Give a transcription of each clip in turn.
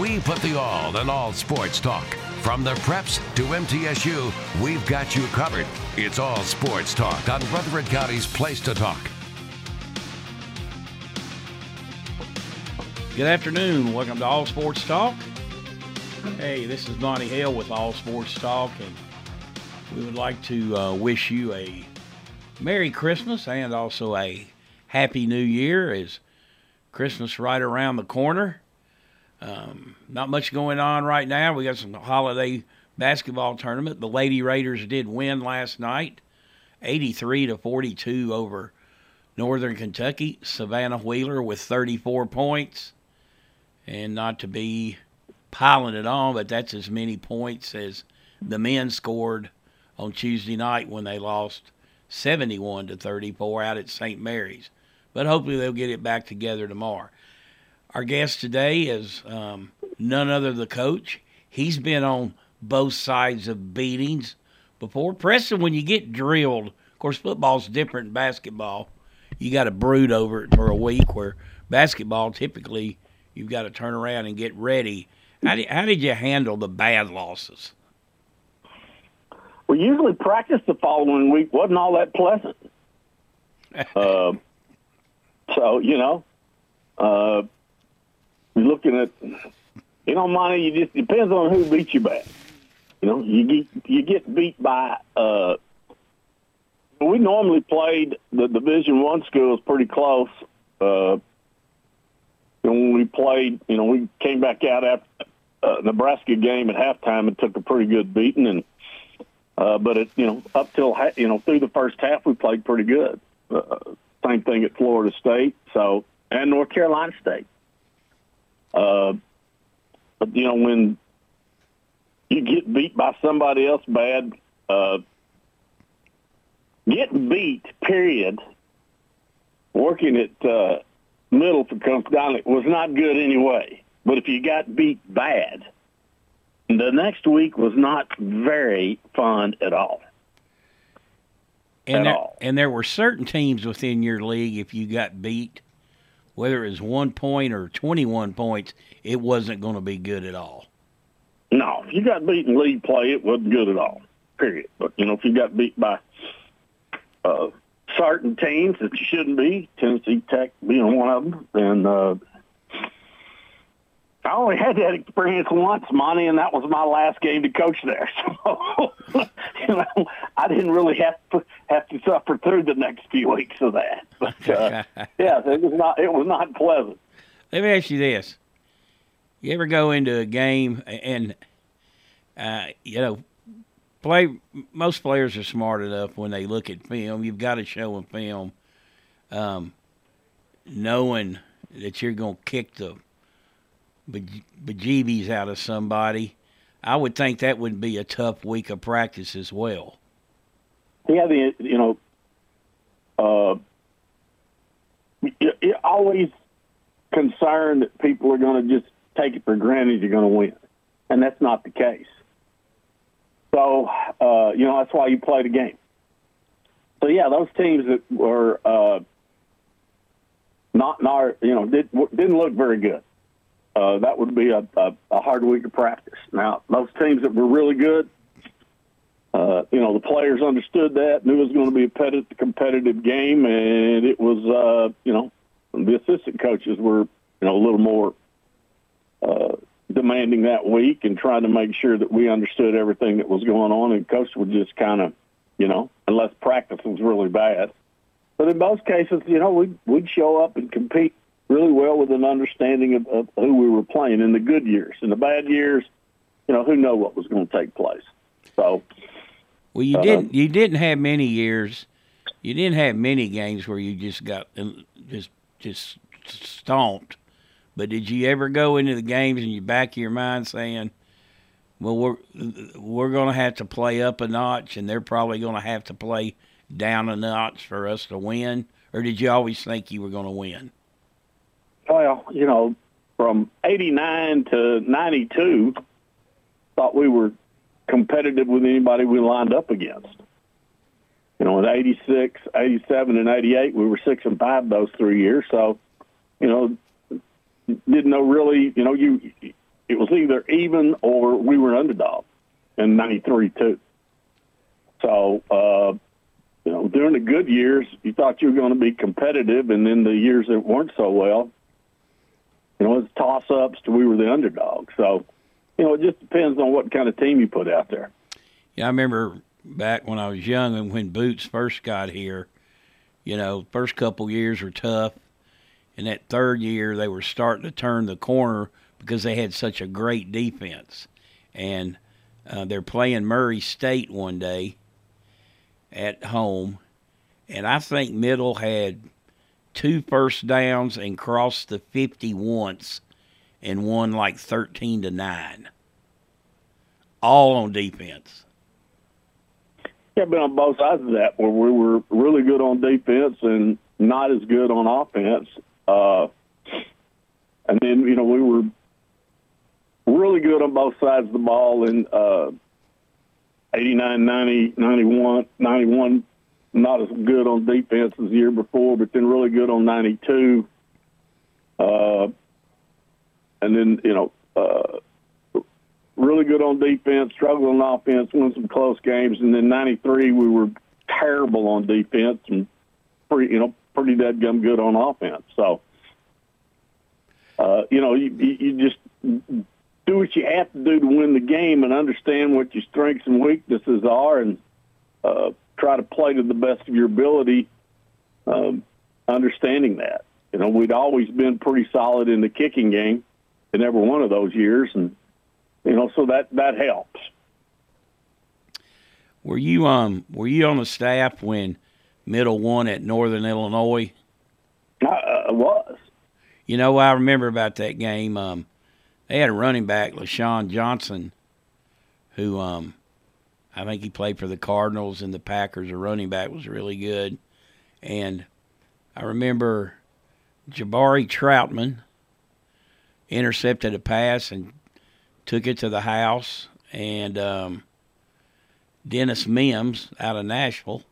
We put the all in all sports talk. From the preps to MTSU, we've got you covered. It's all sports talk on Rutherford County's Place to Talk. Good afternoon. Welcome to All Sports Talk. Hey, this is Monty Hale with All Sports Talk, and we would like to uh, wish you a Merry Christmas and also a Happy New Year as Christmas right around the corner. Um, not much going on right now. We got some holiday basketball tournament. The Lady Raiders did win last night, 83 to 42 over Northern Kentucky. Savannah Wheeler with 34 points, and not to be piling it on, but that's as many points as the men scored on Tuesday night when they lost 71 to 34 out at St. Mary's. But hopefully they'll get it back together tomorrow. Our guest today is um, none other than the coach. He's been on both sides of beatings before. Preston, when you get drilled, of course, football's different than basketball. You got to brood over it for a week, where basketball, typically, you've got to turn around and get ready. How did, how did you handle the bad losses? We usually practice the following week wasn't all that pleasant. uh, so, you know, uh, you're looking at, you know, Monty. You just depends on who beats you bad. You know, you get you get beat by. Uh, we normally played the Division One schools pretty close. Uh, when we played, you know, we came back out after uh, Nebraska game at halftime and took a pretty good beating, and uh, but it, you know, up till ha- you know through the first half, we played pretty good. Uh, same thing at Florida State, so and North Carolina State. Uh, but you know when you get beat by somebody else bad, uh, getting beat, period. Working at uh, middle for Coach Donnelly was not good anyway. But if you got beat bad, the next week was not very fun at all. And at there, all. and there were certain teams within your league, if you got beat, whether it was one point or 21 points, it wasn't going to be good at all. No, if you got beat in league play, it wasn't good at all. Period. But you know, if you got beat by uh, certain teams that you shouldn't be, Tennessee Tech being one of them, then uh, I only had that experience once, Monty, and that was my last game to coach there. So you know, I didn't really have to have to suffer through the next few weeks of that. But uh, yeah, it was not it was not pleasant. Let me ask you this: You ever go into a game and, uh, you know, play? Most players are smart enough when they look at film. You've got to show them film, um, knowing that you're going to kick the bejeebies out of somebody. I would think that would be a tough week of practice as well. Yeah, the you know, uh, you're always concerned that people are going to just take it for granted you're going to win, and that's not the case. So uh, you know that's why you play the game. So yeah, those teams that were uh, not our you know did, didn't look very good. Uh, that would be a, a, a hard week of practice. Now those teams that were really good, uh, you know, the players understood that, knew it was going to be a pet- competitive game, and it was, uh, you know, the assistant coaches were, you know, a little more uh, demanding that week and trying to make sure that we understood everything that was going on, and coach would just kind of you know, unless practice was really bad. But in most cases, you know, we'd, we'd show up and compete really well with an understanding of, of who we were playing in the good years. In the bad years, you know, who know what was going to take place. So, well, you uh, didn't you didn't have many years, you didn't have many games where you just got just just stomped. But did you ever go into the games in your back of your mind saying, "Well, we're we're going to have to play up a notch, and they're probably going to have to play down a notch for us to win"? Or did you always think you were going to win? Well, you know, from '89 to '92, thought we were competitive with anybody we lined up against. You know, in 86, 87, and 88, we were six and five those three years. So, you know, didn't know really, you know, you it was either even or we were underdog in 93 too. So, uh, you know, during the good years, you thought you were going to be competitive, and then the years that weren't so well, you know, it's toss ups to we were the underdog. So, you know, it just depends on what kind of team you put out there. Yeah, I remember back when I was young and when Boots first got here, you know, first couple years were tough. And that third year, they were starting to turn the corner because they had such a great defense. And uh, they're playing Murray State one day at home. And I think Middle had two first downs and crossed the 50 once and won like 13 to 9. All on defense. Yeah, been on both sides of that where we were really good on defense and not as good on offense. Uh, and then, you know, we were really good on both sides of the ball in uh, 89, 90, 91, 91 not as good on defense as the year before, but then really good on 92. Uh, and then, you know, uh, really good on defense, struggled on offense, won some close games. And then 93, we were terrible on defense and pretty, you know, pretty dead gum good on offense. So, uh, you know, you, you just do what you have to do to win the game and understand what your strengths and weaknesses are and uh, try to play to the best of your ability, um, understanding that. You know, we'd always been pretty solid in the kicking game in every one of those years, and you know, so that that helps. Were you um were you on the staff when Middle won at Northern Illinois? I uh, was. You know, I remember about that game. Um, they had a running back, LeShon Johnson, who um, I think he played for the Cardinals and the Packers. A running back was really good, and I remember Jabari Troutman intercepted a pass and took it to the house, and um, Dennis Mims out of Nashville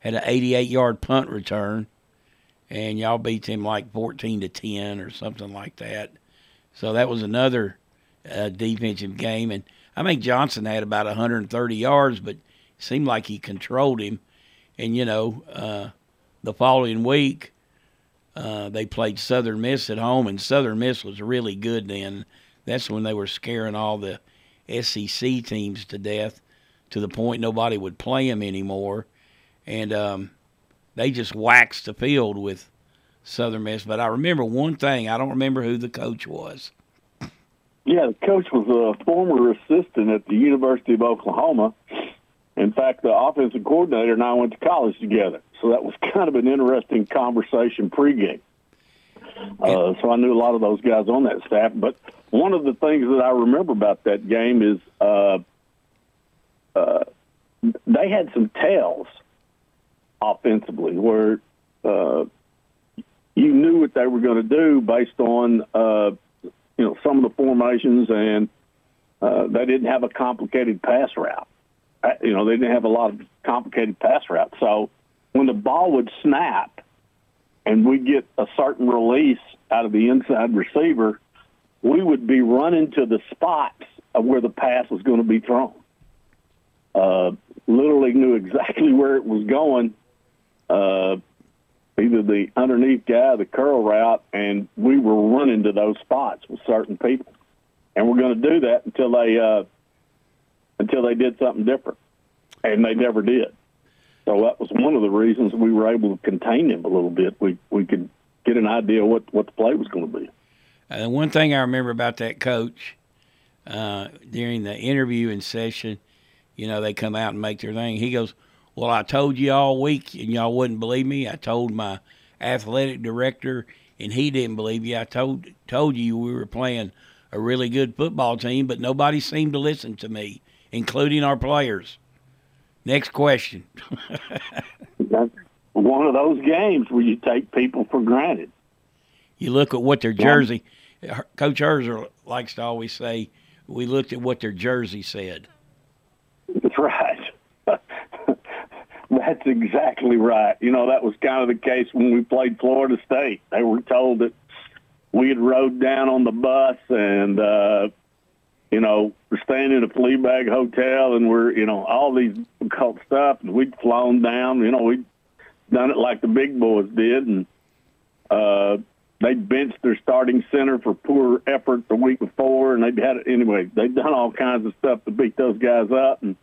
had an 88 yard punt return, and y'all beat him like 14 to 10 or something like that. So that was another uh, defensive game, and I think Johnson had about 130 yards, but seemed like he controlled him. And you know, uh, the following week, uh, they played Southern Miss at home, and Southern Miss was really good then. That's when they were scaring all the SEC teams to death, to the point nobody would play them anymore and um, they just waxed the field with Southern Miss. But I remember one thing. I don't remember who the coach was. Yeah, the coach was a former assistant at the University of Oklahoma. In fact, the offensive coordinator and I went to college together, so that was kind of an interesting conversation pregame. Uh, so I knew a lot of those guys on that staff. But one of the things that I remember about that game is uh, uh, they had some tails offensively, where uh, you knew what they were going to do based on uh, you know some of the formations, and uh, they didn't have a complicated pass route. Uh, you know, they didn't have a lot of complicated pass routes. So when the ball would snap, and we get a certain release out of the inside receiver, we would be running to the spots of where the pass was going to be thrown. Uh, literally knew exactly where it was going uh, either the underneath guy, the curl route, and we were running to those spots with certain people, and we're going to do that until they uh, until they did something different, and they never did. So that was one of the reasons we were able to contain him a little bit. We we could get an idea what what the play was going to be. And uh, one thing I remember about that coach uh, during the interviewing session, you know, they come out and make their thing. He goes, "Well, I told you all week, and y'all wouldn't believe me. I told my athletic director, and he didn't believe you. I told told you we were playing a really good football team, but nobody seemed to listen to me, including our players." Next question. That's one of those games where you take people for granted. You look at what their jersey. Coach Herzer likes to always say, "We looked at what their jersey said." That's right. That's exactly right. You know, that was kind of the case when we played Florida State. They were told that we had rode down on the bus and uh, you know, we're staying in a flea bag hotel and we're, you know, all these cult stuff and we'd flown down, you know, we'd done it like the big boys did and uh they benched their starting center for poor effort the week before and they'd had it anyway, they'd done all kinds of stuff to beat those guys up and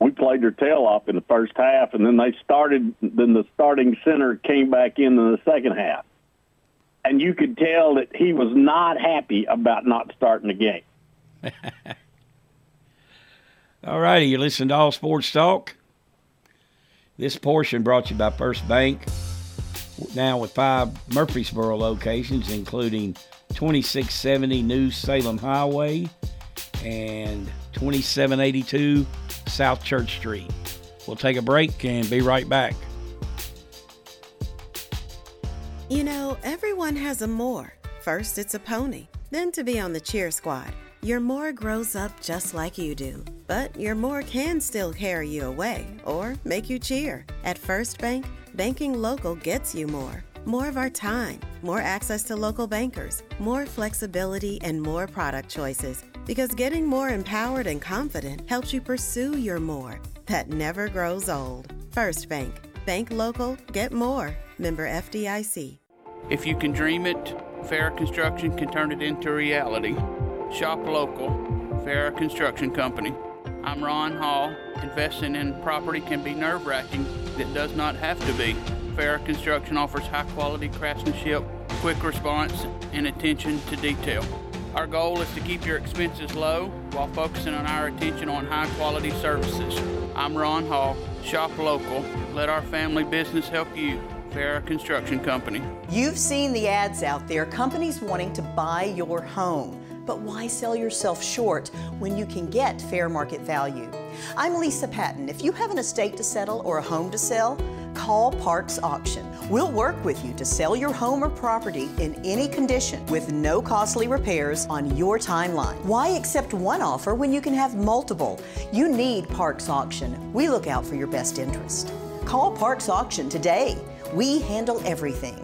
we played their tail off in the first half and then they started then the starting center came back in in the second half. And you could tell that he was not happy about not starting the game. All righty, you listen to All Sports Talk. This portion brought you by First Bank. Now with five Murfreesboro locations, including 2670 New Salem Highway and 2782 South Church Street. We'll take a break and be right back. You know, everyone has a more. First, it's a pony, then to be on the cheer squad. Your more grows up just like you do, but your more can still carry you away or make you cheer. At First Bank, banking local gets you more. More of our time, more access to local bankers, more flexibility, and more product choices. Because getting more empowered and confident helps you pursue your more that never grows old. First Bank. Bank local, get more. Member FDIC. If you can dream it, Fair Construction can turn it into reality. Shop local, Fair Construction Company. I'm Ron Hall. Investing in property can be nerve wracking. It does not have to be. Fair Construction offers high quality craftsmanship, quick response, and attention to detail. Our goal is to keep your expenses low while focusing on our attention on high quality services. I'm Ron Hall. Shop local. Let our family business help you. Fair Construction Company. You've seen the ads out there, companies wanting to buy your home. But why sell yourself short when you can get fair market value? I'm Lisa Patton. If you have an estate to settle or a home to sell, call Parks Auction. We'll work with you to sell your home or property in any condition with no costly repairs on your timeline. Why accept one offer when you can have multiple? You need Parks Auction. We look out for your best interest. Call Parks Auction today. We handle everything.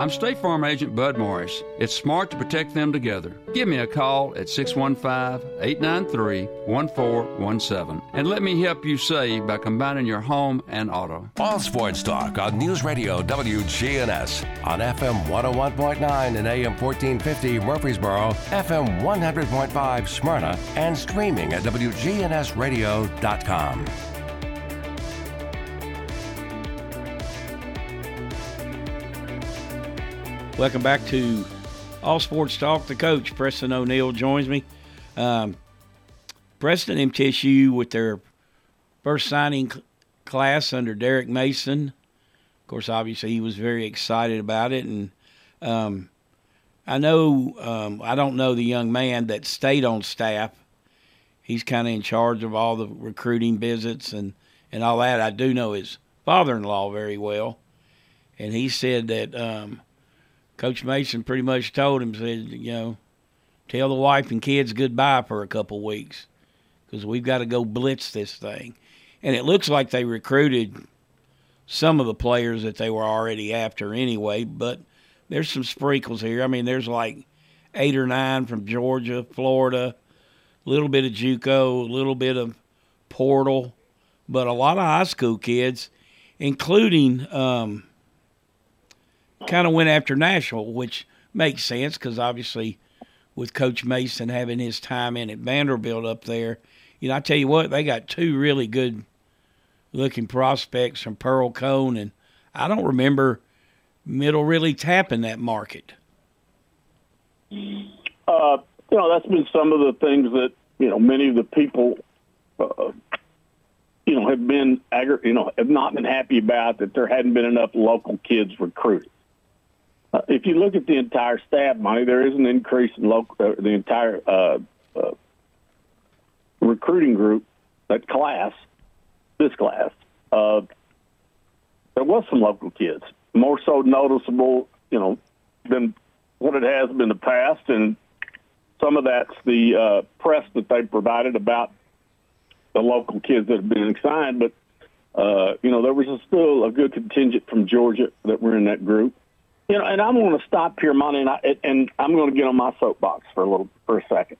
I'm State Farm Agent Bud Morris. It's smart to protect them together. Give me a call at 615 893 1417 and let me help you save by combining your home and auto. All Sports Talk on News Radio WGNS on FM 101.9 and AM 1450 Murfreesboro, FM 100.5 Smyrna, and streaming at WGNSradio.com. Welcome back to All Sports Talk. The coach, Preston O'Neill, joins me. Um, Preston MTSU with their first signing cl- class under Derek Mason. Of course, obviously, he was very excited about it. And um, I know, um, I don't know the young man that stayed on staff. He's kind of in charge of all the recruiting visits and, and all that. I do know his father in law very well. And he said that um, Coach Mason pretty much told him, said, you know, tell the wife and kids goodbye for a couple weeks because we've got to go blitz this thing. And it looks like they recruited some of the players that they were already after anyway, but there's some sprinkles here. I mean, there's like eight or nine from Georgia, Florida, a little bit of JUCO, a little bit of portal, but a lot of high school kids, including um, kind of went after Nashville, which makes sense because obviously with Coach Mason having his time in at Vanderbilt up there, you know, I tell you what, they got two really good looking prospects from Pearl Cohn, and I don't remember Middle really tapping that market. Uh, you know, that's been some of the things that you know many of the people, uh, you know, have been you know have not been happy about that there hadn't been enough local kids recruited. Uh, if you look at the entire staff, Monty, there is an increase in local uh, the entire uh, uh, recruiting group, that class, this class. There was some local kids, more so noticeable, you know, than what it has been in the past, and some of that's the uh, press that they provided about the local kids that have been signed. But you know, there was a, still a good contingent from Georgia that were in that group. You know, and I'm going to stop here, Monty, and, I, and I'm going to get on my soapbox for a little for a second.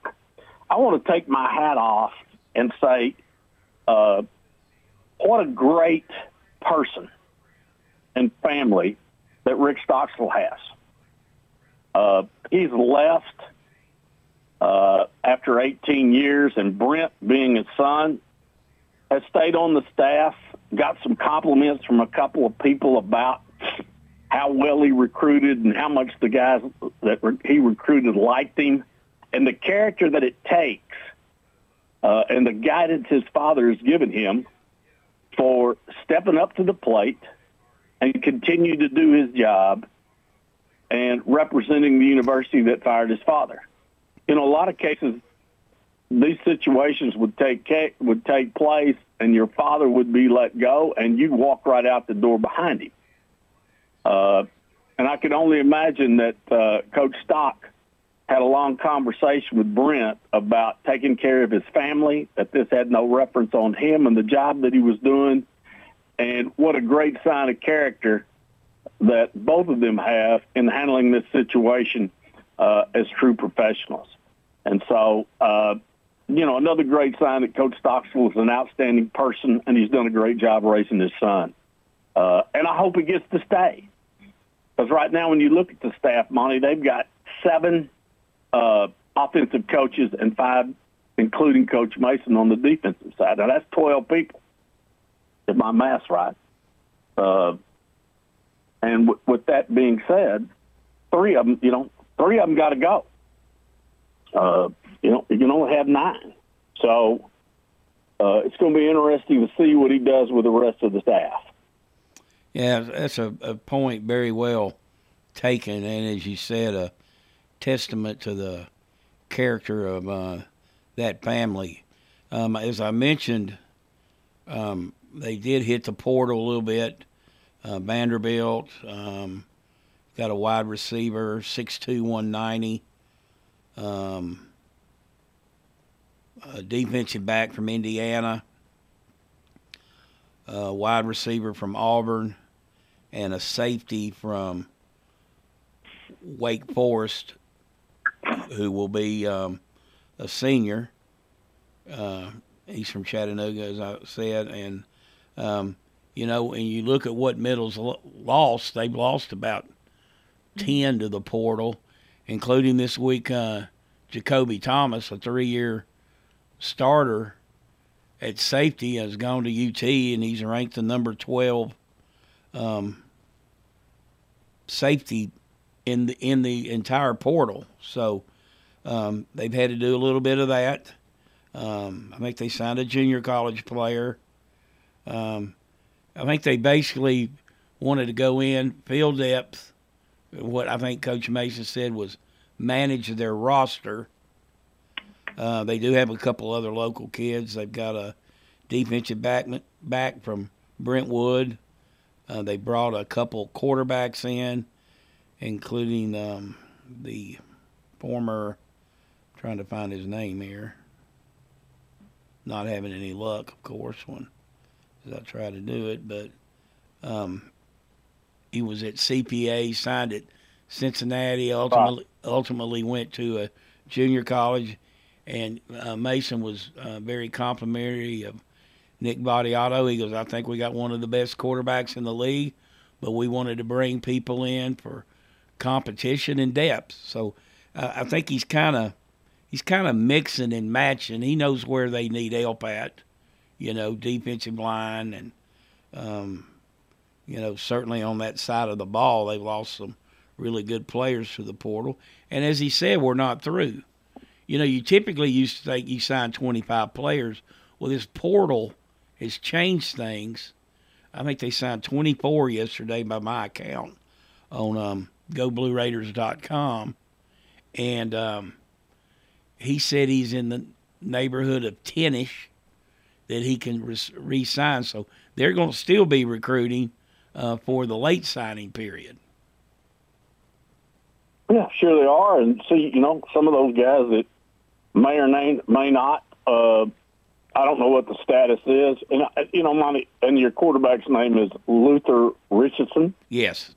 I want to take my hat off and say, uh, what a great person and family that Rick Stockstill has. Uh, he's left uh, after 18 years, and Brent, being his son, has stayed on the staff. Got some compliments from a couple of people about how well he recruited and how much the guys that he recruited liked him, and the character that it takes, uh, and the guidance his father has given him for stepping up to the plate and continue to do his job and representing the university that fired his father. In a lot of cases, these situations would take would take place, and your father would be let go, and you'd walk right out the door behind him. Uh, and I can only imagine that uh, Coach Stock had a long conversation with Brent about taking care of his family, that this had no reference on him and the job that he was doing, and what a great sign of character that both of them have in handling this situation uh, as true professionals. And so, uh, you know, another great sign that Coach Stockstill is an outstanding person and he's done a great job raising his son. Uh, and I hope he gets to stay. Because right now, when you look at the staff, Monty, they've got seven uh, offensive coaches and five, including Coach Mason, on the defensive side. Now, that's 12 people, if my math's right. Uh, and w- with that being said, three of them, you know, three of them got to go. Uh, you know, you can only have nine. So uh, it's going to be interesting to see what he does with the rest of the staff. Yeah, that's a, a point very well taken, and as you said, a testament to the character of uh, that family. Um, as I mentioned, um, they did hit the portal a little bit uh, Vanderbilt. Um, got a wide receiver, 6'2", 190. Um, a defensive back from Indiana. A wide receiver from Auburn. And a safety from Wake Forest who will be um, a senior. Uh, he's from Chattanooga, as I said, and um, you know, and you look at what Middle's lost, they've lost about 10 to the portal, including this week uh, Jacoby Thomas, a three year starter at safety, has gone to UT, and he's ranked the number 12 um, safety in the, in the entire portal. So um, they've had to do a little bit of that. Um, I think they signed a junior college player. Um, I think they basically wanted to go in, field depth. What I think Coach Mason said was manage their roster. Uh, they do have a couple other local kids. They've got a defensive back back from Brentwood. Uh, they brought a couple quarterbacks in, including um, the former. Trying to find his name here. Not having any luck, of course. When as I try to do it. But um, he was at CPA, signed at Cincinnati, ultimately ultimately went to a junior college, And uh, Mason was uh, very complimentary of Nick Vattiato. He goes, I think we got one of the best quarterbacks in the league, but we wanted to bring people in for competition and depth. So uh, I think he's kind of he's kind of mixing and matching. He knows where they need help at, you know, defensive line and um, you know certainly on that side of the ball they've lost some really good players to the portal. And as he said, we're not through. You know, you typically used to think you sign 25 players. Well, this portal has changed things. I think they signed 24 yesterday by my account on um, GoBlueRaiders.com, and um, he said he's in the neighborhood of 10ish that he can re sign. So they're going to still be recruiting uh, for the late signing period. Yeah, sure they are. And see, you know, some of those guys that may or may, may not, uh, I don't know what the status is. And, you know, Monty, and your quarterback's name is Luther Richardson. Yes.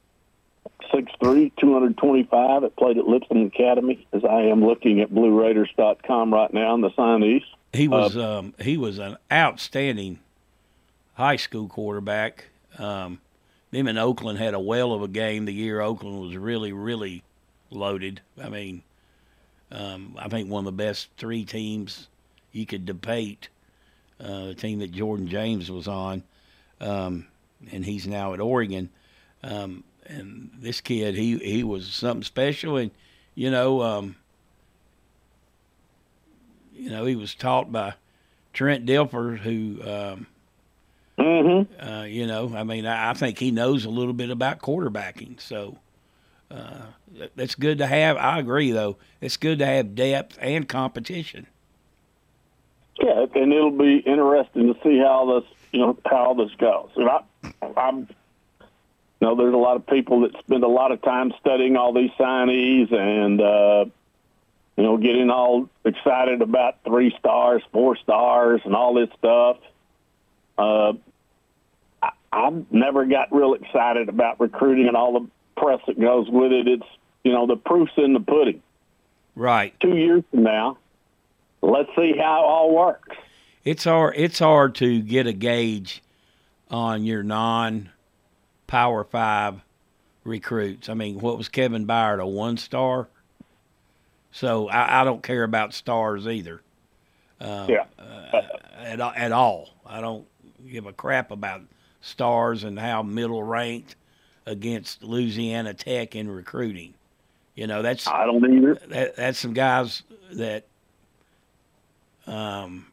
6'3", 225. It played at Lipscomb Academy, as I am looking at BlueRaiders.com right now in the signees. He was uh, um, he was an outstanding high school quarterback. Um, them in Oakland had a whale of a game the year Oakland was really really loaded. I mean, um, I think one of the best three teams you could debate. Uh, the team that Jordan James was on, um, and he's now at Oregon. Um, and this kid, he he was something special, and you know, um, you know, he was taught by Trent Dilfer, who, um, mm-hmm. uh, you know, I mean, I, I, think he knows a little bit about quarterbacking. So uh, that's good to have. I agree, though. It's good to have depth and competition. Yeah, and it'll be interesting to see how this, you know, how this goes. And I, I'm you know, there's a lot of people that spend a lot of time studying all these signees and, uh, you know, getting all excited about three stars, four stars, and all this stuff. Uh, I, I've never got real excited about recruiting and all the press that goes with it. It's, you know, the proof's in the pudding. Right. Two years from now, let's see how it all works. It's hard. It's hard to get a gauge on your non Power Five recruits. I mean, what was Kevin Byard, a one star? So I, I, don't care about stars either. Um, yeah. Uh, at, at all. I don't give a crap about stars and how middle ranked against Louisiana Tech in recruiting. You know, that's I don't either. That, that's some guys that um,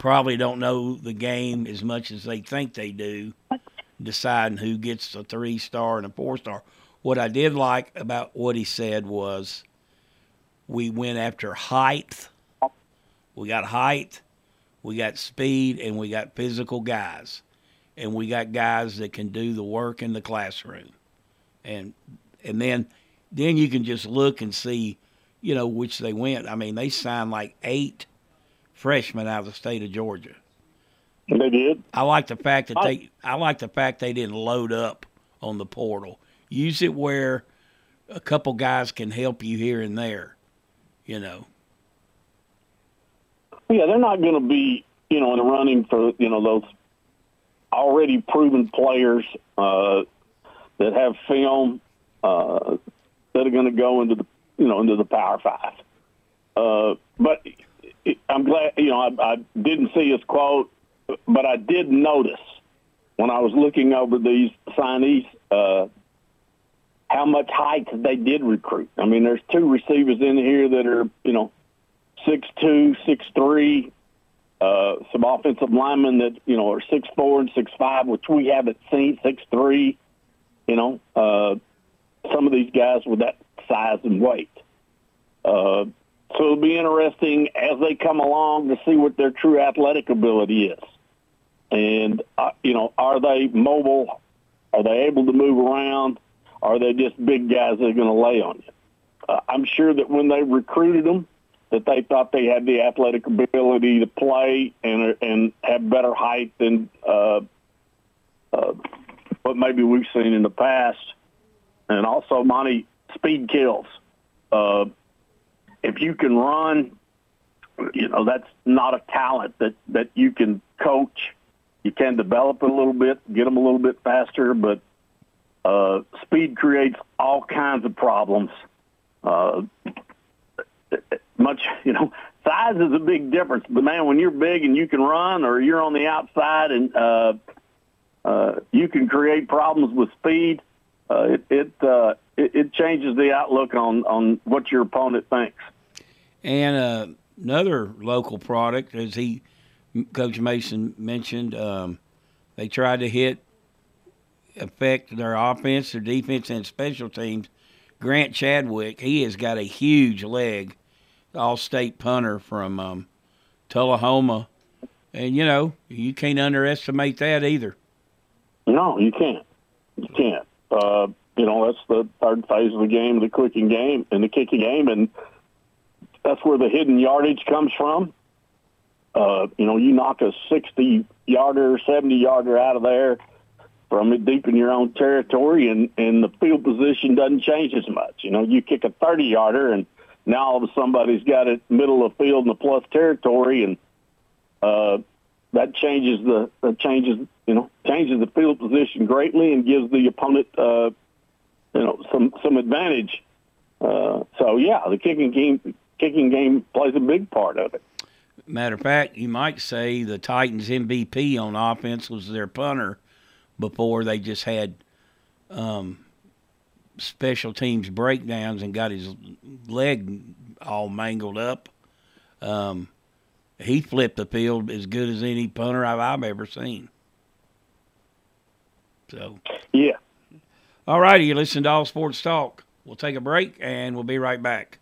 probably don't know the game as much as they think they do deciding who gets a three star and a four star. What I did like about what he said was we went after height. We got height, we got speed, and we got physical guys. And we got guys that can do the work in the classroom. And and then then you can just look and see, you know, which they went. I mean, they signed like eight freshmen out of the state of Georgia. They did. I like the fact that they. I like the fact they didn't load up on the portal. Use it where a couple guys can help you here and there. You know. Yeah, they're not going to be, you know, in the running for you know those already proven players uh, that have film uh, that are going to go into the you know into the Power Five. Uh, but I'm glad you know I, I didn't see his quote but I did notice when I was looking over these signees uh, how much height they did recruit. I mean, there's two receivers in here that are you know six two, six three. Uh, some offensive linemen that you know are six four and six five, which we haven't seen six three. You know, uh, some of these guys with that size and weight. Uh, so it'll be interesting as they come along to see what their true athletic ability is. And, uh, you know, are they mobile? Are they able to move around? Are they just big guys that are going to lay on you? Uh, I'm sure that when they recruited them, that they thought they had the athletic ability to play and and have better height than uh, uh, what maybe we've seen in the past. And also, Monty, speed kills. Uh, if you can run you know that's not a talent that that you can coach. You can develop it a little bit, get them a little bit faster, but uh, speed creates all kinds of problems. Uh, much, you know, size is a big difference. But man, when you're big and you can run, or you're on the outside and uh, uh, you can create problems with speed, uh, it it, uh, it it changes the outlook on on what your opponent thinks. And uh, another local product, as he, Coach Mason mentioned, um, they tried to hit affect their offense, their defense, and special teams. Grant Chadwick, he has got a huge leg, all-state punter from um, Tullahoma, and you know you can't underestimate that either. No, you can't. You can't. Uh, you know that's the third phase of the game, the kicking game, and the kicking game, and that's where the hidden yardage comes from. Uh, you know, you knock a 60 yarder, 70 yarder out of there from deep in your own territory, and, and the field position doesn't change as much. You know, you kick a 30 yarder, and now all of a somebody's got it middle of field in the plus territory, and uh, that changes the that changes you know changes the field position greatly and gives the opponent uh, you know some some advantage. Uh, so yeah, the kicking game kicking game plays a big part of it. Matter of fact, you might say the Titans MVP on offense was their punter before they just had um, special teams breakdowns and got his leg all mangled up. Um, he flipped the field as good as any punter I've, I've ever seen. So, yeah. All righty, you listen to All Sports Talk. We'll take a break and we'll be right back.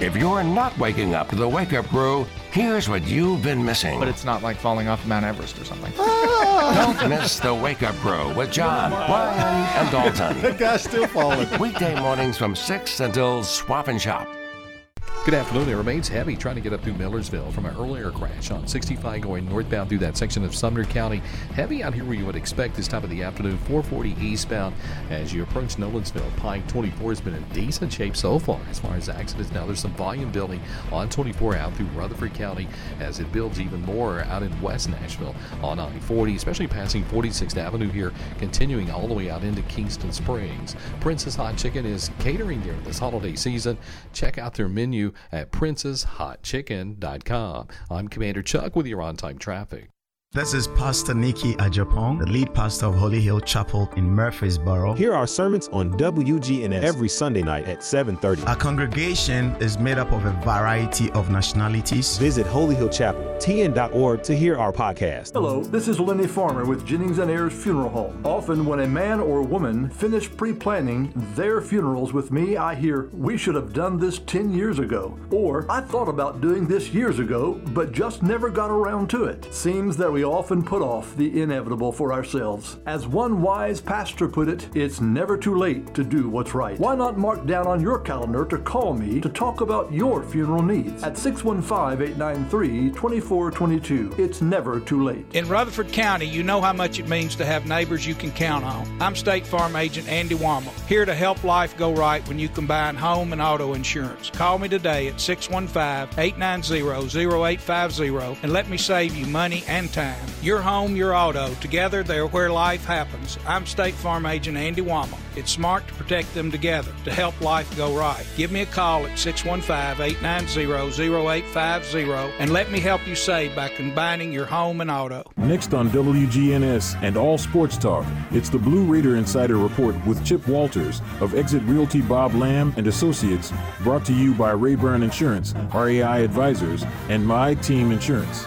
If you're not waking up to the wake up crew, here's what you've been missing. But it's not like falling off Mount Everest or something. Ah. Don't miss the wake up crew with John, Brian, and Dalton. that guy's still falling. Weekday mornings from 6 until swap and shop. Good afternoon. It remains heavy trying to get up through Millersville from an earlier crash on 65 going northbound through that section of Sumner County. Heavy out here where you would expect this time of the afternoon. 440 eastbound as you approach Nolensville. Pike 24 has been in decent shape so far as far as accidents. Now there's some volume building on 24 out through Rutherford County as it builds even more out in West Nashville on I-40, especially passing 46th Avenue here, continuing all the way out into Kingston Springs. Prince's Hot Chicken is catering during this holiday season. Check out their menu at princeshotchicken.com. I'm Commander Chuck with your on time traffic. This is Pastor Nikki Ajapong, the lead pastor of Holy Hill Chapel in Murfreesboro. Here are sermons on WGNS every Sunday night at 7:30. Our congregation is made up of a variety of nationalities. Visit Holy Hill Chapel, tn.org to hear our podcast. Hello, this is Lenny Farmer with Jennings and Ayers Funeral Home. Often when a man or woman finish pre-planning their funerals with me, I hear, "We should have done this 10 years ago." Or, "I thought about doing this years ago, but just never got around to it." Seems that we we often put off the inevitable for ourselves. As one wise pastor put it, it's never too late to do what's right. Why not mark down on your calendar to call me to talk about your funeral needs at 615-893-2422. It's never too late. In Rutherford County, you know how much it means to have neighbors you can count on. I'm State Farm Agent Andy Womack, here to help life go right when you combine home and auto insurance. Call me today at 615-890-0850 and let me save you money and time. Your home, your auto, together they're where life happens. I'm State Farm Agent Andy Womack. It's smart to protect them together to help life go right. Give me a call at 615-890-0850 and let me help you save by combining your home and auto. Next on WGNS and All Sports Talk, it's the Blue Raider Insider Report with Chip Walters of Exit Realty Bob Lamb and Associates, brought to you by Rayburn Insurance, RAI Advisors, and My Team Insurance.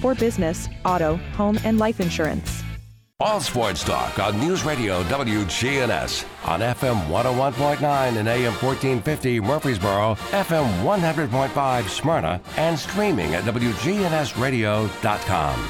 for business, auto, home, and life insurance. All sports talk on News Radio WGNS on FM 101.9 and AM 1450 Murfreesboro, FM 100.5 Smyrna, and streaming at WGNSradio.com.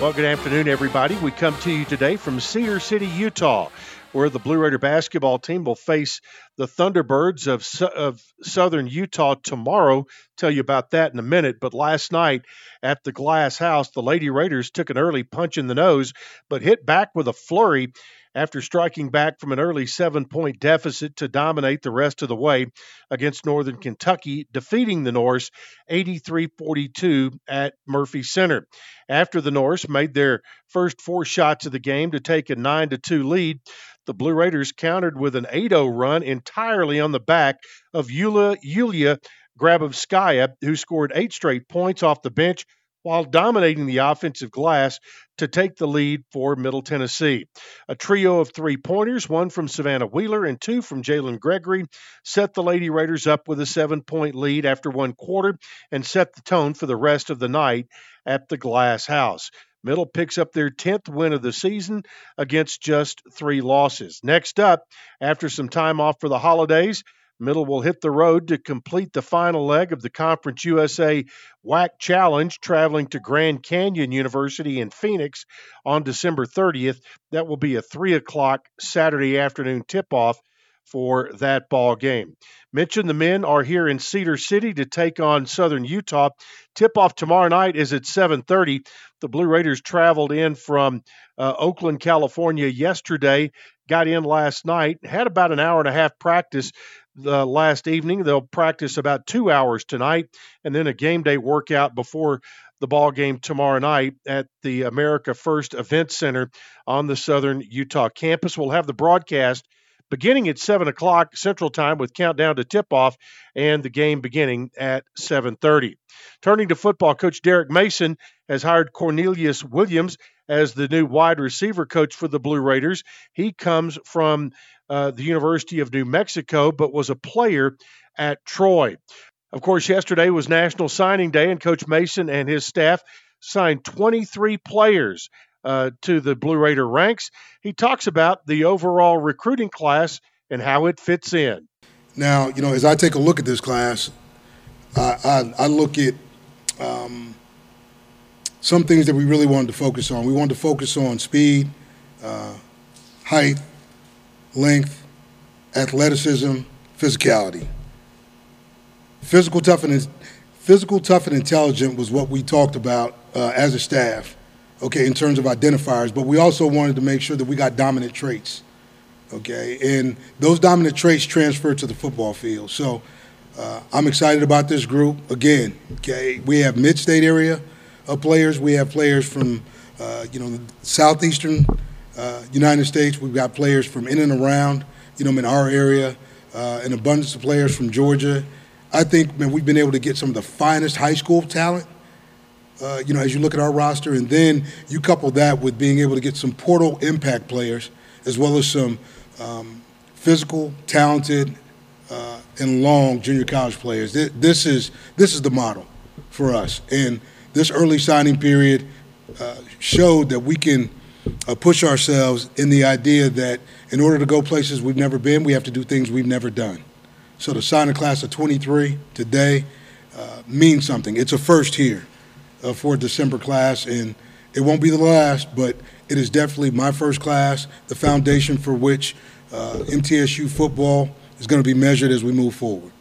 Well, good afternoon, everybody. We come to you today from Cedar City, Utah, where the Blue Raider basketball team will face the Thunderbirds of, of Southern Utah tomorrow. Tell you about that in a minute. But last night at the Glass House, the Lady Raiders took an early punch in the nose, but hit back with a flurry after striking back from an early seven point deficit to dominate the rest of the way against Northern Kentucky, defeating the Norse 83 42 at Murphy Center. After the Norse made their first four shots of the game to take a 9 2 lead, the Blue Raiders countered with an 8 0 run entirely on the back of Yulia, Yulia Grabovskaya, who scored eight straight points off the bench while dominating the offensive glass to take the lead for Middle Tennessee. A trio of three pointers, one from Savannah Wheeler and two from Jalynn Gregory, set the Lady Raiders up with a seven point lead after one quarter and set the tone for the rest of the night at the Glass House. Middle picks up their 10th win of the season against just three losses. Next up, after some time off for the holidays, Middle will hit the road to complete the final leg of the Conference USA WAC Challenge, traveling to Grand Canyon University in Phoenix on December 30th. That will be a 3 o'clock Saturday afternoon tip off for that ball game. Mention the men are here in Cedar City to take on Southern Utah. Tip off tomorrow night is at 7:30. The Blue Raiders traveled in from uh, Oakland, California yesterday, got in last night, had about an hour and a half practice the last evening. They'll practice about two hours tonight, and then a game day workout before the ball game tomorrow night at the America First Event Center on the Southern Utah campus. We'll have the broadcast beginning at 7 o'clock Central Time with countdown to tip-off and the game beginning at 7.30. Turning to football, Coach Derek Mason has hired Cornelius Williams as the new wide receiver coach for the Blue Raiders. He comes from uh, the University of New Mexico, but was a player at Troy. Of course, yesterday was National Signing Day, and Coach Mason and his staff signed 23 players uh, to the Blue Raider ranks. He talks about the overall recruiting class and how it fits in. Now, you know, as I take a look at this class, I, I, I look at um, some things that we really wanted to focus on. We wanted to focus on speed, uh, height, length, athleticism, physicality. Physical tough and physical tough and intelligent was what we talked about uh, as a staff okay, in terms of identifiers, but we also wanted to make sure that we got dominant traits, okay, and those dominant traits transfer to the football field. So uh, I'm excited about this group. Again, okay, we have mid-state area of players. We have players from, uh, you know, the southeastern uh, United States. We've got players from in and around, you know, in our area, uh, an abundance of players from Georgia. I think, man, we've been able to get some of the finest high school talent uh, you know, as you look at our roster, and then you couple that with being able to get some portal impact players, as well as some um, physical, talented, uh, and long junior college players. This is this is the model for us, and this early signing period uh, showed that we can uh, push ourselves in the idea that in order to go places we've never been, we have to do things we've never done. So to sign a class of 23 today uh, means something. It's a first here uh, for December class, and it won't be the last, but it is definitely my first class, the foundation for which uh, MTSU football is going to be measured as we move forward.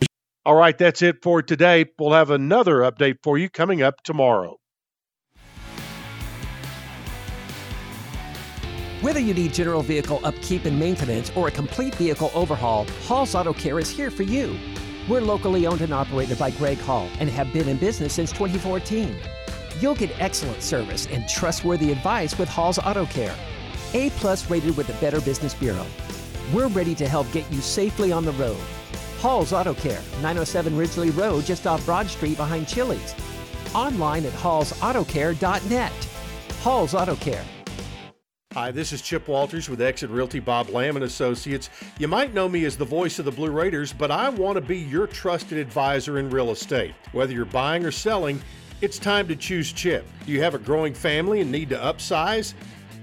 All right, that's it for today. We'll have another update for you coming up tomorrow. Whether you need general vehicle upkeep and maintenance or a complete vehicle overhaul, Hall's Auto Care is here for you. We're locally owned and operated by Greg Hall and have been in business since 2014. You'll get excellent service and trustworthy advice with Hall's Auto Care. A plus rated with the Better Business Bureau. We're ready to help get you safely on the road. Hall's Auto Care, 907 Ridgely Road, just off Broad Street behind Chili's. Online at hallsautocare.net. Hall's Auto Care. Hi, this is Chip Walters with Exit Realty Bob Lamb and Associates. You might know me as the voice of the Blue Raiders, but I want to be your trusted advisor in real estate. Whether you're buying or selling, it's time to choose Chip. Do you have a growing family and need to upsize?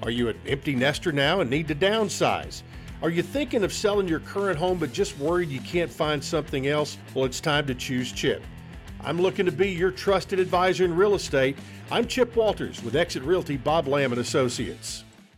Are you an empty nester now and need to downsize? Are you thinking of selling your current home but just worried you can't find something else? Well, it's time to choose Chip. I'm looking to be your trusted advisor in real estate. I'm Chip Walters with Exit Realty Bob Lamb and Associates.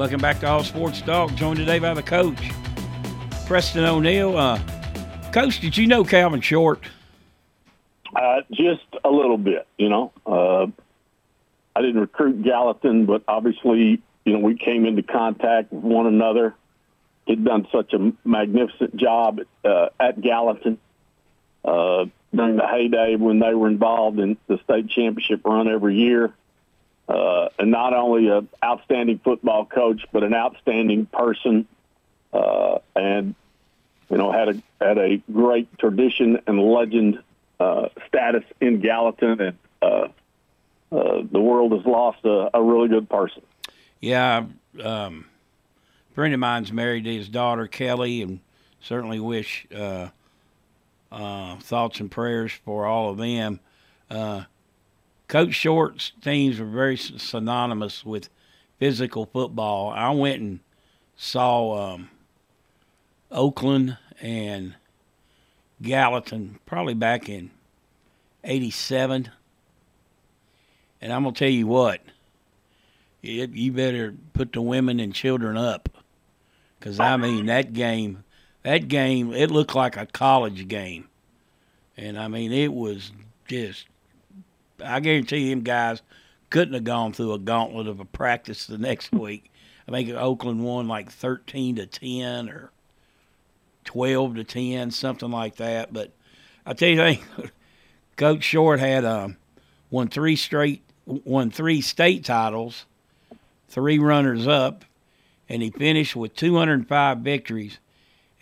Welcome back to All Sports Talk. Joined today by the coach, Preston O'Neill. Uh, coach, did you know Calvin Short? Uh, just a little bit, you know. Uh, I didn't recruit Gallatin, but obviously, you know, we came into contact with one another. He'd done such a magnificent job uh, at Gallatin uh, during the heyday when they were involved in the state championship run every year uh, and not only an outstanding football coach, but an outstanding person, uh, and you know had a had a great tradition and legend uh, status in Gallatin, and uh, uh, the world has lost a, a really good person. Yeah, um, friend of mine's married to his daughter Kelly, and certainly wish uh, uh, thoughts and prayers for all of them. Uh, Coach Short's teams were very synonymous with physical football. I went and saw um, Oakland and Gallatin probably back in 87. And I'm going to tell you what, it, you better put the women and children up. Because, I mean, that game, that game, it looked like a college game. And, I mean, it was just I guarantee him guys couldn't have gone through a gauntlet of a practice the next week. I think Oakland won like 13 to 10 or 12 to 10, something like that. But I tell you, Coach Short had um, won three straight, won three state titles, three runners up, and he finished with 205 victories.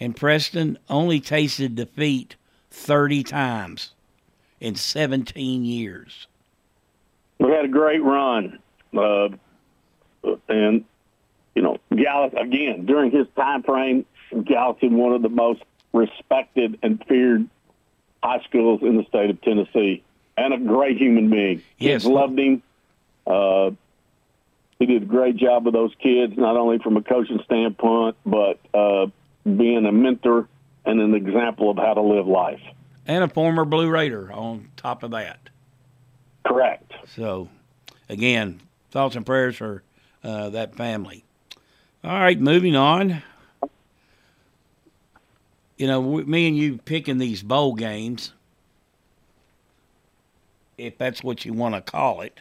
And Preston only tasted defeat 30 times in 17 years. We had a great run, uh, and you know, Gallatin again during his time frame, Gallatin one of the most respected and feared high schools in the state of Tennessee, and a great human being. Yes, kids loved him. Uh, he did a great job with those kids, not only from a coaching standpoint, but uh, being a mentor and an example of how to live life and a former Blue Raider on top of that. Correct. So, again, thoughts and prayers for uh, that family. All right, moving on. You know, me and you picking these bowl games, if that's what you want to call it.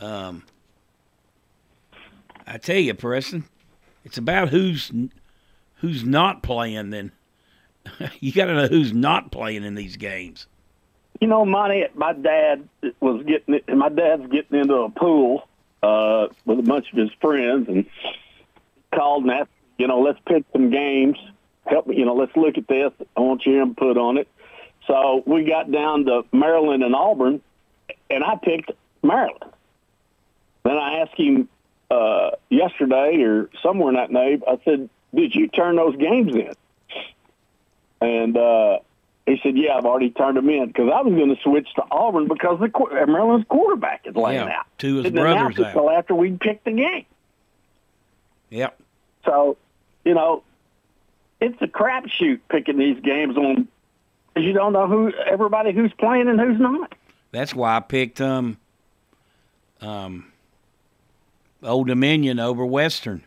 Um, I tell you, Preston, it's about who's who's not playing. Then you got to know who's not playing in these games. You know, Monty, my dad was getting my dad's getting into a pool uh, with a bunch of his friends and called and asked, you know, let's pick some games. Help me, you know, let's look at this. I want your input on it. So we got down to Maryland and Auburn, and I picked Maryland. Then I asked him uh, yesterday or somewhere in that I said, did you turn those games in? And uh, he said, "Yeah, I've already turned them in because I was going to switch to Auburn because the Maryland's quarterback is laying yeah, out. Two of his Didn't brothers out until after we picked the game. Yep. So, you know, it's a crapshoot picking these games on because you don't know who everybody who's playing and who's not. That's why I picked um um Old Dominion over Western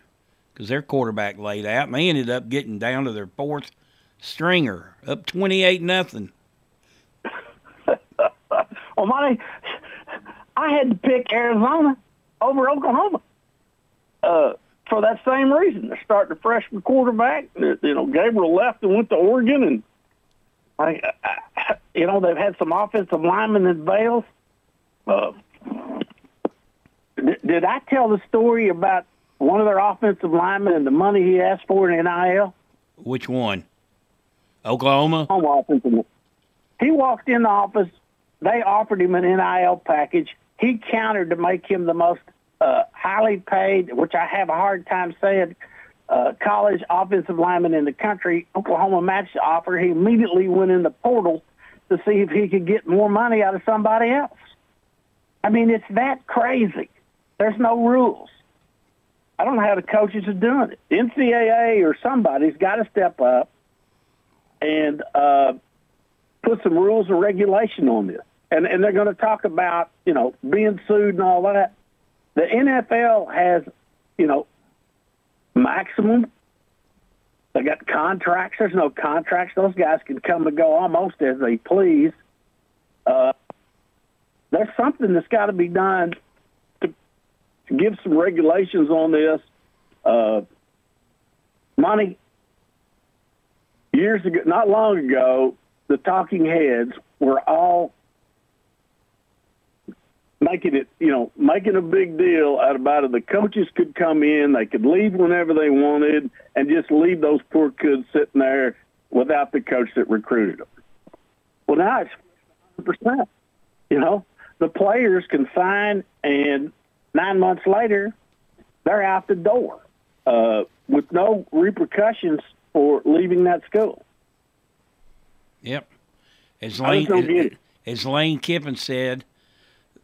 because their quarterback laid out, and they ended up getting down to their fourth stringer, up twenty-eight nothing. well, Monty, I had to pick Arizona over Oklahoma uh, for that same reason. They're starting a freshman quarterback. You know, Gabriel left and went to Oregon, and I, I you know, they've had some offensive linemen in Vales. Uh, did I tell the story about one of their offensive linemen and the money he asked for in NIL? Which one? Oklahoma? He walked in the office. They offered him an NIL package. He countered to make him the most uh, highly paid, which I have a hard time saying, uh, college offensive lineman in the country. Oklahoma matched the offer. He immediately went in the portal to see if he could get more money out of somebody else. I mean, it's that crazy. There's no rules. I don't know how the coaches are doing it. NCAA or somebody's got to step up and uh, put some rules and regulation on this. And and they're going to talk about you know being sued and all that. The NFL has you know maximum. They got contracts. There's no contracts. Those guys can come and go almost as they please. Uh, there's something that's got to be done to give some regulations on this. Uh, Monty years ago, not long ago, the talking heads were all making it, you know, making a big deal out about it. The coaches could come in, they could leave whenever they wanted, and just leave those poor kids sitting there without the coach that recruited them. Well, now it's 100%. You know, the players can sign and Nine months later, they're out the door uh, with no repercussions for leaving that school. Yep. As Lane, as Lane Kiffin said,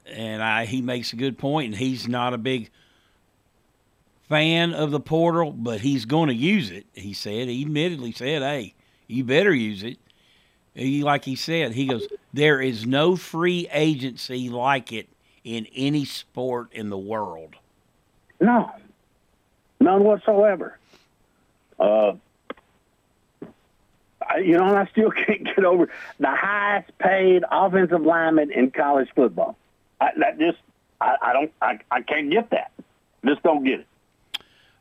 and I, he makes a good point, and he's not a big fan of the portal, but he's going to use it. He said, he admittedly said, hey, you better use it. He, like he said, he goes, there is no free agency like it in any sport in the world? No, none whatsoever. Uh, you know, I still can't get over the highest paid offensive lineman in college football. I, that just, I, I don't, I, I can't get that. Just don't get it.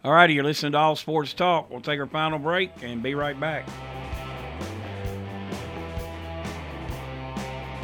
All righty, you're listening to All Sports Talk. We'll take our final break and be right back.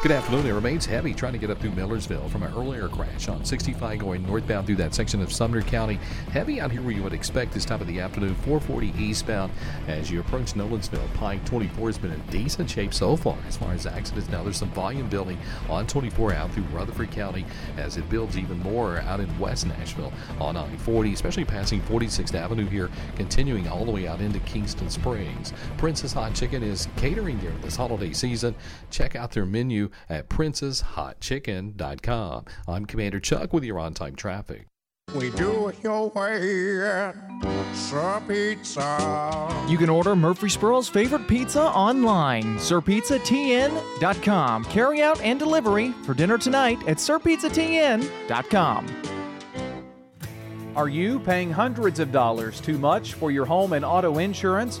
Good afternoon. It remains heavy trying to get up through Millersville from an earlier crash on 65 going northbound through that section of Sumner County. Heavy out here where you would expect this time of the afternoon. 440 eastbound as you approach Nolensville. Pike 24 has been in decent shape so far as far as accidents. Now there's some volume building on 24 out through Rutherford County as it builds even more out in West Nashville on I-40, especially passing 46th Avenue here, continuing all the way out into Kingston Springs. Prince's Hot Chicken is catering during this holiday season. Check out their menu at princeshotchicken.com. I'm Commander Chuck with your on time traffic. We do it your way Sir Pizza. You can order Murfreesboro's favorite pizza online, sirpizzatn.com. Carry out and delivery for dinner tonight at sirpizzatn.com. Are you paying hundreds of dollars too much for your home and auto insurance?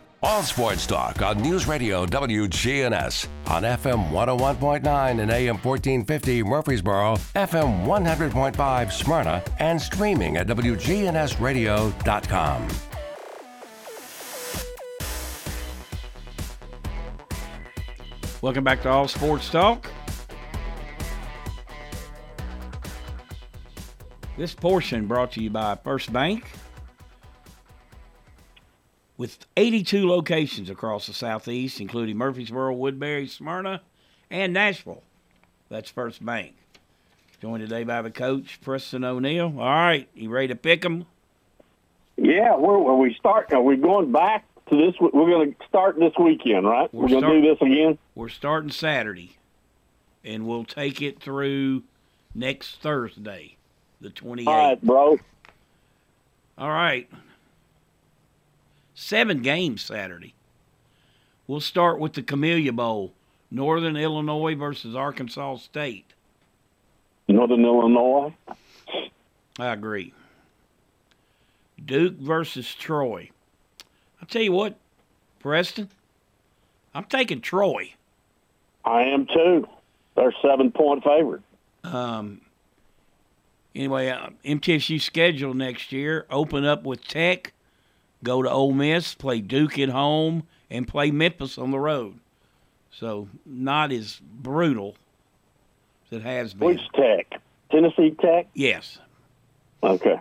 All sports talk on News Radio WGNS on FM 101.9 and AM 1450 Murfreesboro, FM 100.5 Smyrna, and streaming at WGNSradio.com. Welcome back to All Sports Talk. This portion brought to you by First Bank. With 82 locations across the Southeast, including Murfreesboro, Woodbury, Smyrna, and Nashville. That's First Bank. Joined today by the coach, Preston O'Neill. All right, you ready to pick them? Yeah, where are we start? Uh, are we going back to this? We're going to start this weekend, right? We're, going to do this again. We're starting Saturday, and we'll take it through next Thursday, the 28th. All right, bro. All right. Seven games Saturday. We'll start with the Camellia Bowl, Northern Illinois versus Arkansas State. Northern Illinois. I agree. Duke versus Troy. I'll tell you what, Preston, I'm taking Troy. I am too. They're seven point favorite. Um. Anyway, uh, MTSU schedule next year open up with Tech, go to Ole Miss, play Duke at home, and play Memphis on the road. So not as brutal as it has been. Which Tech? Tennessee Tech. Yes. Okay.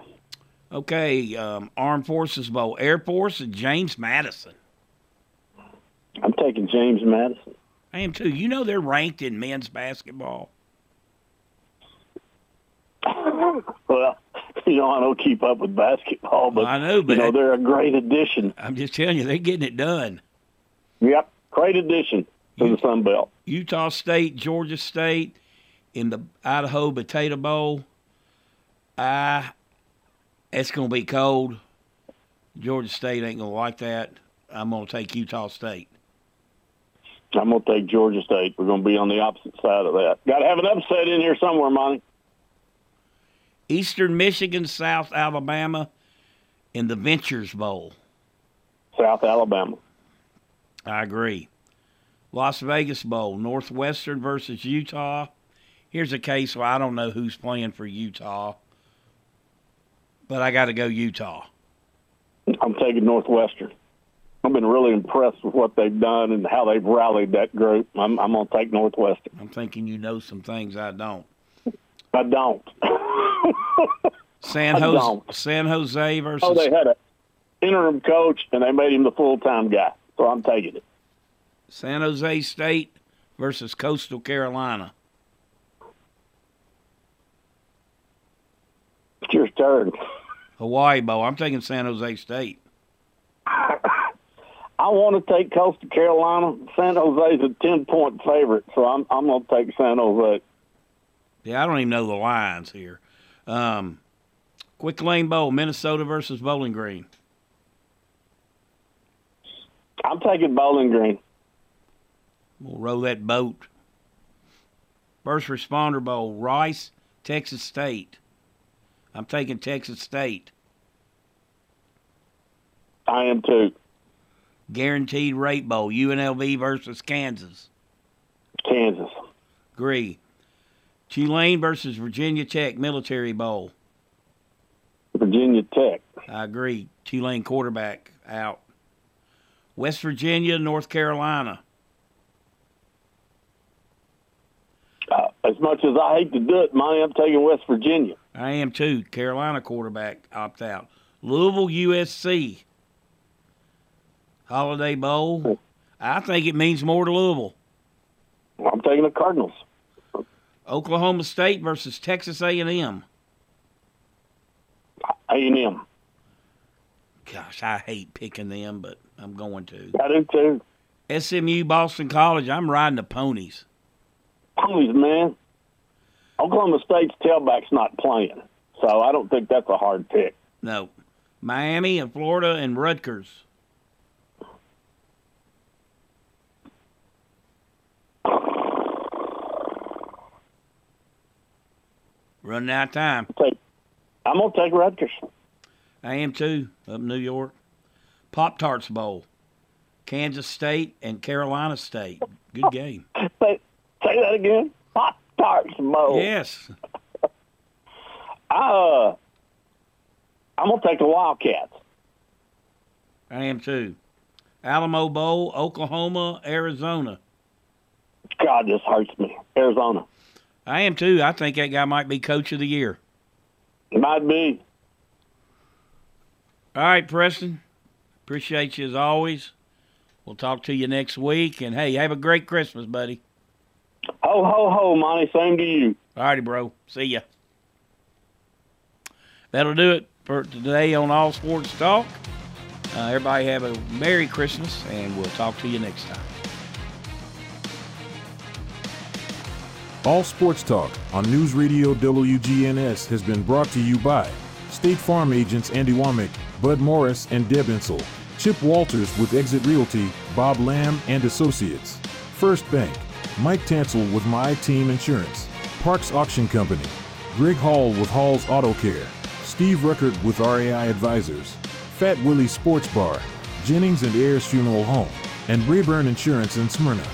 Okay. Um, Armed Forces Bowl, Air Force and James Madison. I'm taking James Madison. I am too. You know they're ranked in men's basketball. well, you know I don't keep up with basketball, but I know, but you know they're a great addition. I'm just telling you, they're getting it done. Yep, great addition to the Sun Belt. Utah State, Georgia State, in the Idaho Potato Bowl. Ah, it's going to be cold. Georgia State ain't going to like that. I'm going to take Utah State. I'm going to take Georgia State. We're going to be on the opposite side of that. Got to have an upset in here somewhere, Monty. Eastern Michigan, South Alabama, in the Ventures Bowl. South Alabama. I agree. Las Vegas Bowl, Northwestern versus Utah. Here's a case where I don't know who's playing for Utah, but I got to go Utah. I'm taking Northwestern. I've been really impressed with what they've done and how they've rallied that group. I'm, I'm going to take Northwestern. I'm thinking you know some things I don't. I don't. San Jose, don't. San Jose versus. Oh, they had an interim coach and they made him the full time guy. So I'm taking it. San Jose State versus Coastal Carolina. It's your turn. Hawaii Bowl. I'm taking San Jose State. I want to take Coastal Carolina. San Jose's a ten point favorite, so I'm I'm going to take San Jose. Yeah, I don't even know the lines here. Um, Quick Lane Bowl, Minnesota versus Bowling Green. I'm taking Bowling Green. We'll row that boat. First Responder Bowl, Rice, Texas State. I'm taking Texas State. I am too. Guaranteed Rate Bowl, UNLV versus Kansas. Kansas. Agree. Tulane versus Virginia Tech Military Bowl. Virginia Tech. I agree. Tulane quarterback out. West Virginia, North Carolina. Uh, as much as I hate to do it, Monty, I'm taking West Virginia. I am too. Carolina quarterback opt out. Louisville, USC. Holiday Bowl. I think it means more to Louisville. I'm taking the Cardinals. Oklahoma State versus Texas A&M. A&M. Gosh, I hate picking them, but I'm going to. I do too. SMU, Boston College. I'm riding the ponies. Ponies, man. Oklahoma State's tailback's not playing, so I don't think that's a hard pick. No. Miami and Florida and Rutgers. Running out of time. Take I'm gonna take Rutgers. I am too. Up New York. Pop Tarts Bowl. Kansas State and Carolina State. Good game. say, say that again. Pop Tarts Bowl. Yes. I, uh, I'm gonna take the Wildcats. I am too. Alamo Bowl, Oklahoma, Arizona. God, this hurts me. Arizona. I am too. I think that guy might be coach of the year. It might be. All right, Preston. Appreciate you as always. We'll talk to you next week. And hey, have a great Christmas, buddy. Ho, ho, ho, Monty. Same to you. All righty, bro. See ya. That'll do it for today on All Sports Talk. Uh, everybody have a Merry Christmas, and we'll talk to you next time. All Sports Talk on News Radio WGNS has been brought to you by State Farm agents Andy Womack, Bud Morris, and Deb Insel. Chip Walters with Exit Realty, Bob Lamb and Associates. First Bank, Mike Tansel with My Team Insurance. Parks Auction Company, Greg Hall with Hall's Auto Care. Steve Ruckert with RAI Advisors. Fat Willie Sports Bar, Jennings and Ayers Funeral Home, and Rayburn Insurance in Smyrna.